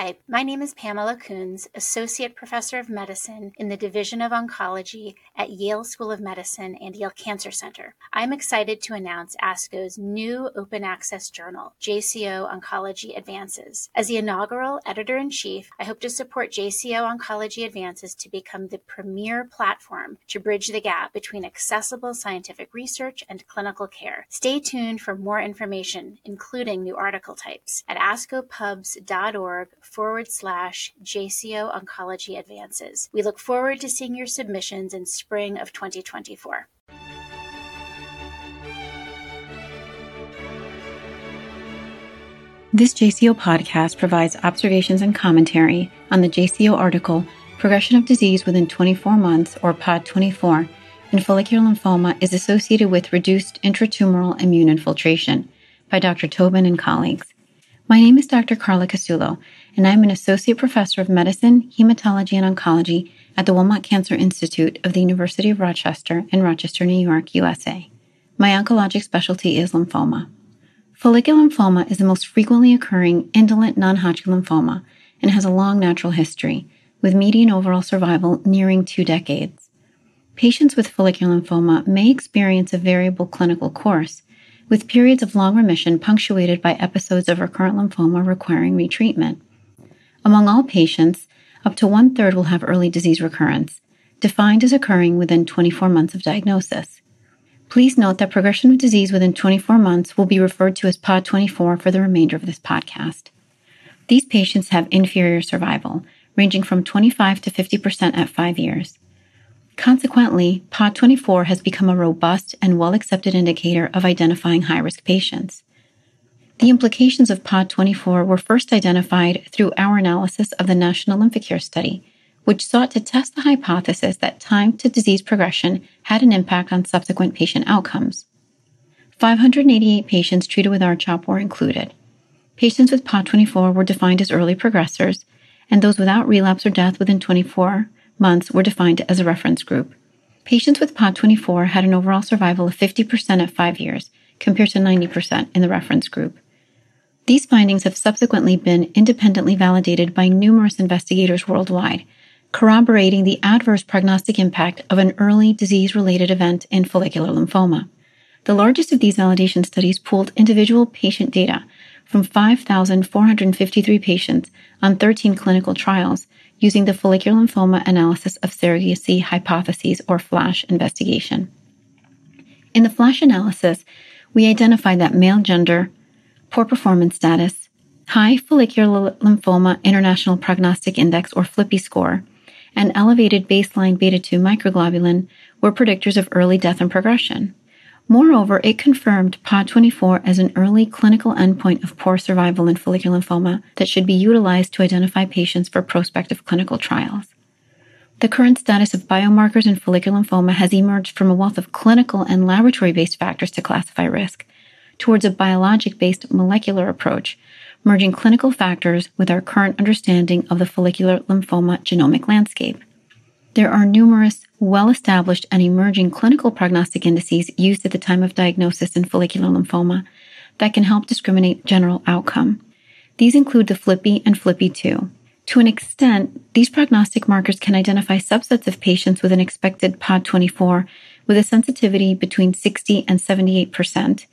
Hi, my name is Pamela Kunz, Associate Professor of Medicine in the Division of Oncology at Yale School of Medicine and Yale Cancer Center. I'm excited to announce ASCO's new open access journal, JCO Oncology Advances. As the inaugural editor in chief, I hope to support JCO Oncology Advances to become the premier platform to bridge the gap between accessible scientific research and clinical care. Stay tuned for more information, including new article types, at ascopubs.org forward slash JCO Oncology Advances. We look forward to seeing your submissions in spring of 2024. This JCO podcast provides observations and commentary on the JCO article Progression of Disease Within 24 Months, or POD 24, in follicular lymphoma is associated with reduced intratumoral immune infiltration by Dr. Tobin and colleagues. My name is Dr. Carla Casulo, and I'm an Associate Professor of Medicine, Hematology, and Oncology at the Wilmot Cancer Institute of the University of Rochester in Rochester, New York, USA. My oncologic specialty is lymphoma. Follicular lymphoma is the most frequently occurring indolent non Hodgkin lymphoma and has a long natural history, with median overall survival nearing two decades. Patients with follicular lymphoma may experience a variable clinical course with periods of long remission punctuated by episodes of recurrent lymphoma requiring retreatment. Among all patients, up to one third will have early disease recurrence, defined as occurring within 24 months of diagnosis. Please note that progression of disease within 24 months will be referred to as POD 24 for the remainder of this podcast. These patients have inferior survival, ranging from 25 to 50% at five years. Consequently, POD24 has become a robust and well accepted indicator of identifying high risk patients. The implications of POD24 were first identified through our analysis of the National Lymphocare Study, which sought to test the hypothesis that time to disease progression had an impact on subsequent patient outcomes. 588 patients treated with R-CHOP were included. Patients with POD24 were defined as early progressors, and those without relapse or death within 24 months were defined as a reference group. Patients with POD24 had an overall survival of 50% at five years, compared to 90% in the reference group. These findings have subsequently been independently validated by numerous investigators worldwide, corroborating the adverse prognostic impact of an early disease related event in follicular lymphoma. The largest of these validation studies pooled individual patient data from 5,453 patients on 13 clinical trials using the follicular lymphoma analysis of surrogacy hypotheses or FLASH investigation. In the FLASH analysis, we identified that male gender, poor performance status, high follicular lymphoma international prognostic index or FLIPI score, and elevated baseline beta 2 microglobulin were predictors of early death and progression. Moreover, it confirmed POD24 as an early clinical endpoint of poor survival in follicular lymphoma that should be utilized to identify patients for prospective clinical trials. The current status of biomarkers in follicular lymphoma has emerged from a wealth of clinical and laboratory based factors to classify risk towards a biologic based molecular approach, merging clinical factors with our current understanding of the follicular lymphoma genomic landscape. There are numerous well established and emerging clinical prognostic indices used at the time of diagnosis in follicular lymphoma that can help discriminate general outcome. These include the FLIPI and FLIPI2. To an extent, these prognostic markers can identify subsets of patients with an expected POD24 with a sensitivity between 60 and 78%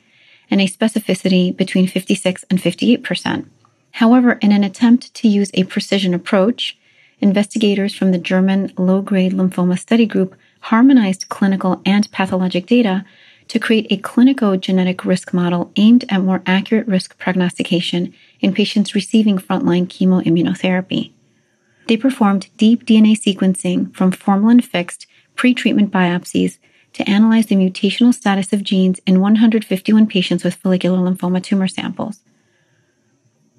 and a specificity between 56 and 58%. However, in an attempt to use a precision approach, investigators from the German low grade lymphoma study group harmonized clinical and pathologic data to create a clinico-genetic risk model aimed at more accurate risk prognostication in patients receiving frontline chemoimmunotherapy. They performed deep DNA sequencing from formalin fixed pre-treatment biopsies to analyze the mutational status of genes in 151 patients with follicular lymphoma tumor samples.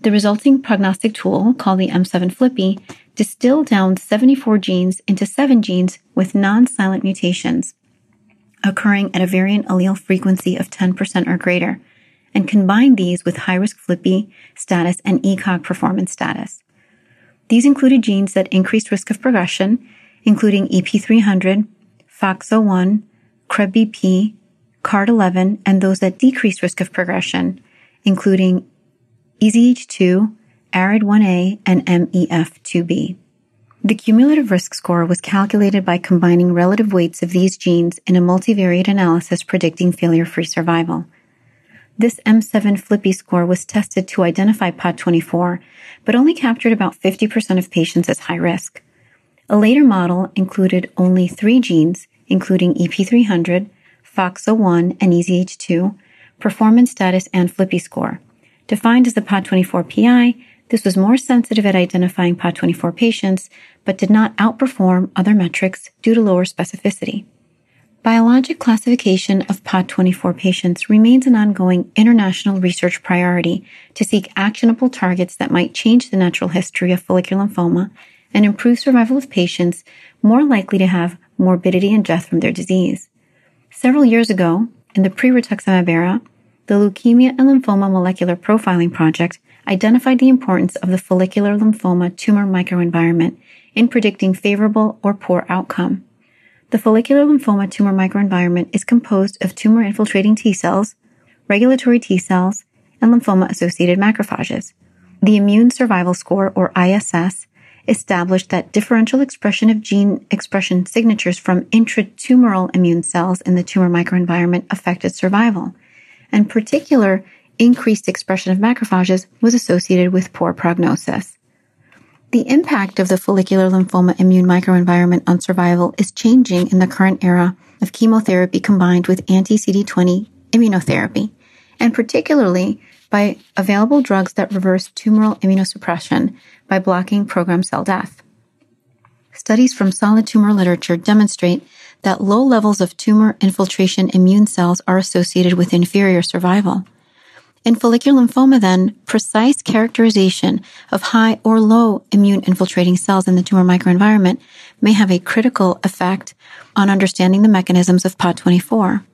The resulting prognostic tool, called the M7 FLIPI, distilled down 74 genes into seven genes with non-silent mutations occurring at a variant allele frequency of 10% or greater, and combined these with high-risk FLIPI status and ECOG performance status. These included genes that increased risk of progression, including EP300, FOXO1, CREBBP, CARD11, and those that decreased risk of progression, including EZH2, ARID1A, and MEF2B. The cumulative risk score was calculated by combining relative weights of these genes in a multivariate analysis predicting failure free survival. This M7 FLIPI score was tested to identify POD24, but only captured about 50% of patients as high risk. A later model included only three genes, including EP300, FOXO1, and EZH2, performance status, and FLIPI score. Defined as the POD24 PI, this was more sensitive at identifying POD24 patients, but did not outperform other metrics due to lower specificity. Biologic classification of POD24 patients remains an ongoing international research priority to seek actionable targets that might change the natural history of follicular lymphoma and improve survival of patients more likely to have morbidity and death from their disease. Several years ago, in the pre-rituximab era, the Leukemia and Lymphoma Molecular Profiling Project identified the importance of the follicular lymphoma tumor microenvironment in predicting favorable or poor outcome. The follicular lymphoma tumor microenvironment is composed of tumor infiltrating T cells, regulatory T cells, and lymphoma associated macrophages. The immune survival score, or ISS, established that differential expression of gene expression signatures from intratumoral immune cells in the tumor microenvironment affected survival. And particular increased expression of macrophages was associated with poor prognosis. The impact of the follicular lymphoma immune microenvironment on survival is changing in the current era of chemotherapy combined with anti-CD20 immunotherapy, and particularly by available drugs that reverse tumoral immunosuppression by blocking programmed cell death. Studies from solid tumor literature demonstrate that low levels of tumor infiltration immune cells are associated with inferior survival. In follicular lymphoma, then, precise characterization of high or low immune infiltrating cells in the tumor microenvironment may have a critical effect on understanding the mechanisms of POD24.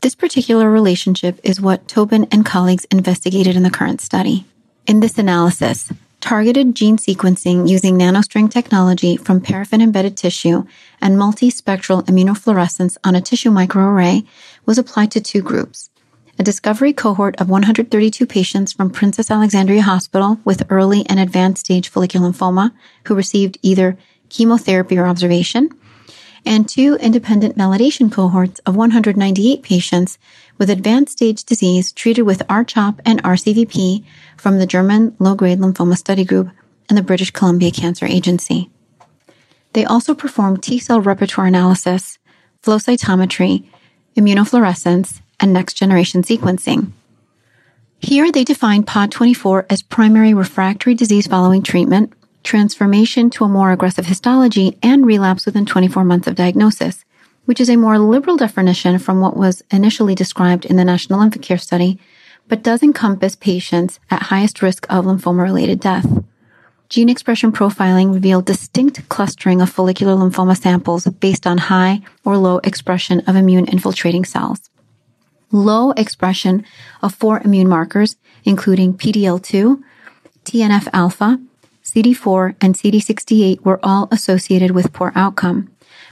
This particular relationship is what Tobin and colleagues investigated in the current study. In this analysis, targeted gene sequencing using nanostring technology from paraffin embedded tissue and multispectral immunofluorescence on a tissue microarray was applied to two groups a discovery cohort of 132 patients from Princess Alexandra Hospital with early and advanced stage follicular lymphoma who received either chemotherapy or observation, and two independent validation cohorts of 198 patients with advanced stage disease treated with R-CHOP and RCVP from the German low-grade lymphoma study group and the British Columbia Cancer Agency. They also performed T-cell repertoire analysis, flow cytometry, immunofluorescence, and next generation sequencing. Here they define POD24 as primary refractory disease following treatment, transformation to a more aggressive histology, and relapse within 24 months of diagnosis, which is a more liberal definition from what was initially described in the National Lymphocare study, but does encompass patients at highest risk of lymphoma related death. Gene expression profiling revealed distinct clustering of follicular lymphoma samples based on high or low expression of immune infiltrating cells. Low expression of four immune markers, including PDL2, TNF alpha, CD4, and CD68 were all associated with poor outcome.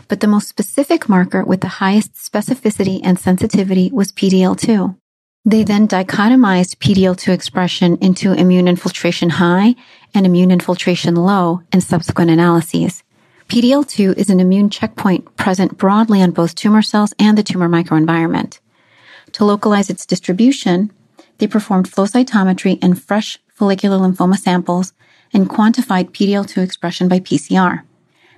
But the most specific marker with the highest specificity and sensitivity was PDL2. They then dichotomized PDL2 expression into immune infiltration high and immune infiltration low in subsequent analyses. PDL2 is an immune checkpoint present broadly on both tumor cells and the tumor microenvironment. To localize its distribution, they performed flow cytometry in fresh follicular lymphoma samples and quantified PDL2 expression by PCR.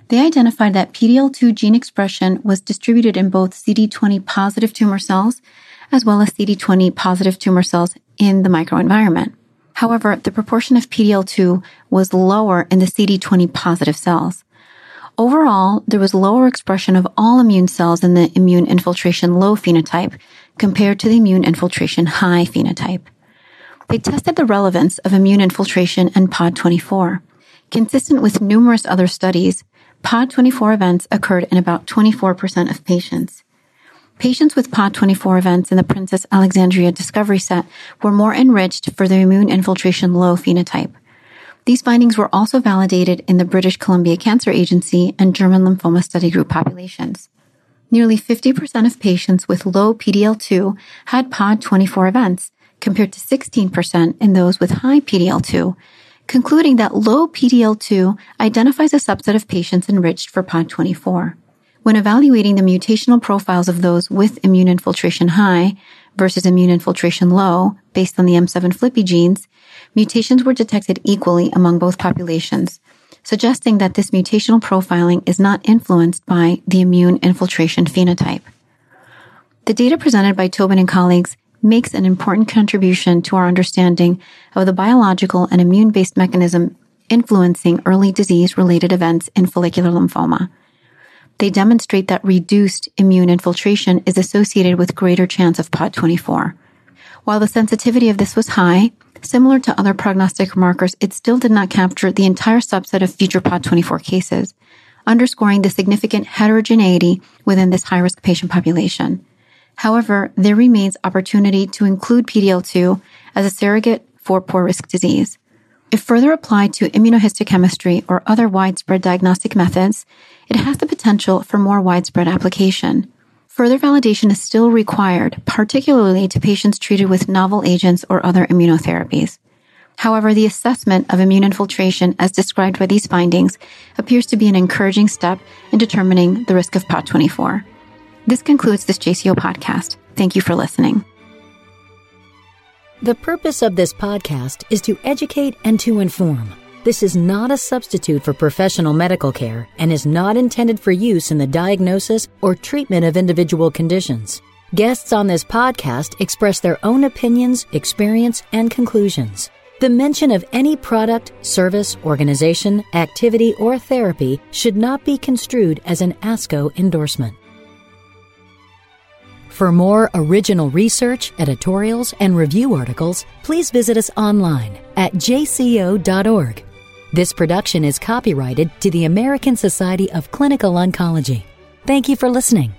They identified that PDL2 gene expression was distributed in both CD20 positive tumor cells as well as CD20 positive tumor cells in the microenvironment. However, the proportion of PDL2 was lower in the CD20 positive cells. Overall, there was lower expression of all immune cells in the immune infiltration low phenotype compared to the immune infiltration high phenotype. They tested the relevance of immune infiltration and POD24. Consistent with numerous other studies, POD24 events occurred in about 24% of patients. Patients with POD24 events in the Princess Alexandra discovery set were more enriched for the immune infiltration low phenotype. These findings were also validated in the British Columbia Cancer Agency and German lymphoma study group populations. Nearly 50% of patients with low PDL2 had POD24 events, compared to 16% in those with high PDL2, concluding that low PDL2 identifies a subset of patients enriched for POD24. When evaluating the mutational profiles of those with immune infiltration high versus immune infiltration low based on the M7 FLIPI genes, mutations were detected equally among both populations, suggesting that this mutational profiling is not influenced by the immune infiltration phenotype. The data presented by Tobin and colleagues makes an important contribution to our understanding of the biological and immune based mechanism influencing early disease related events in follicular lymphoma. They demonstrate that reduced immune infiltration is associated with greater chance of POD24. While the sensitivity of this was high, similar to other prognostic markers, it still did not capture the entire subset of future POD24 cases, underscoring the significant heterogeneity within this high risk patient population. However, there remains opportunity to include PDL2 as a surrogate for poor risk disease. If further applied to immunohistochemistry or other widespread diagnostic methods, it has the potential for more widespread application. Further validation is still required, particularly to patients treated with novel agents or other immunotherapies. However, the assessment of immune infiltration as described by these findings appears to be an encouraging step in determining the risk of POD24. This concludes this JCO podcast. Thank you for listening. The purpose of this podcast is to educate and to inform. This is not a substitute for professional medical care and is not intended for use in the diagnosis or treatment of individual conditions. Guests on this podcast express their own opinions, experience, and conclusions. The mention of any product, service, organization, activity, or therapy should not be construed as an ASCO endorsement. For more original research, editorials, and review articles, please visit us online at jco.org. This production is copyrighted to the American Society of Clinical Oncology. Thank you for listening.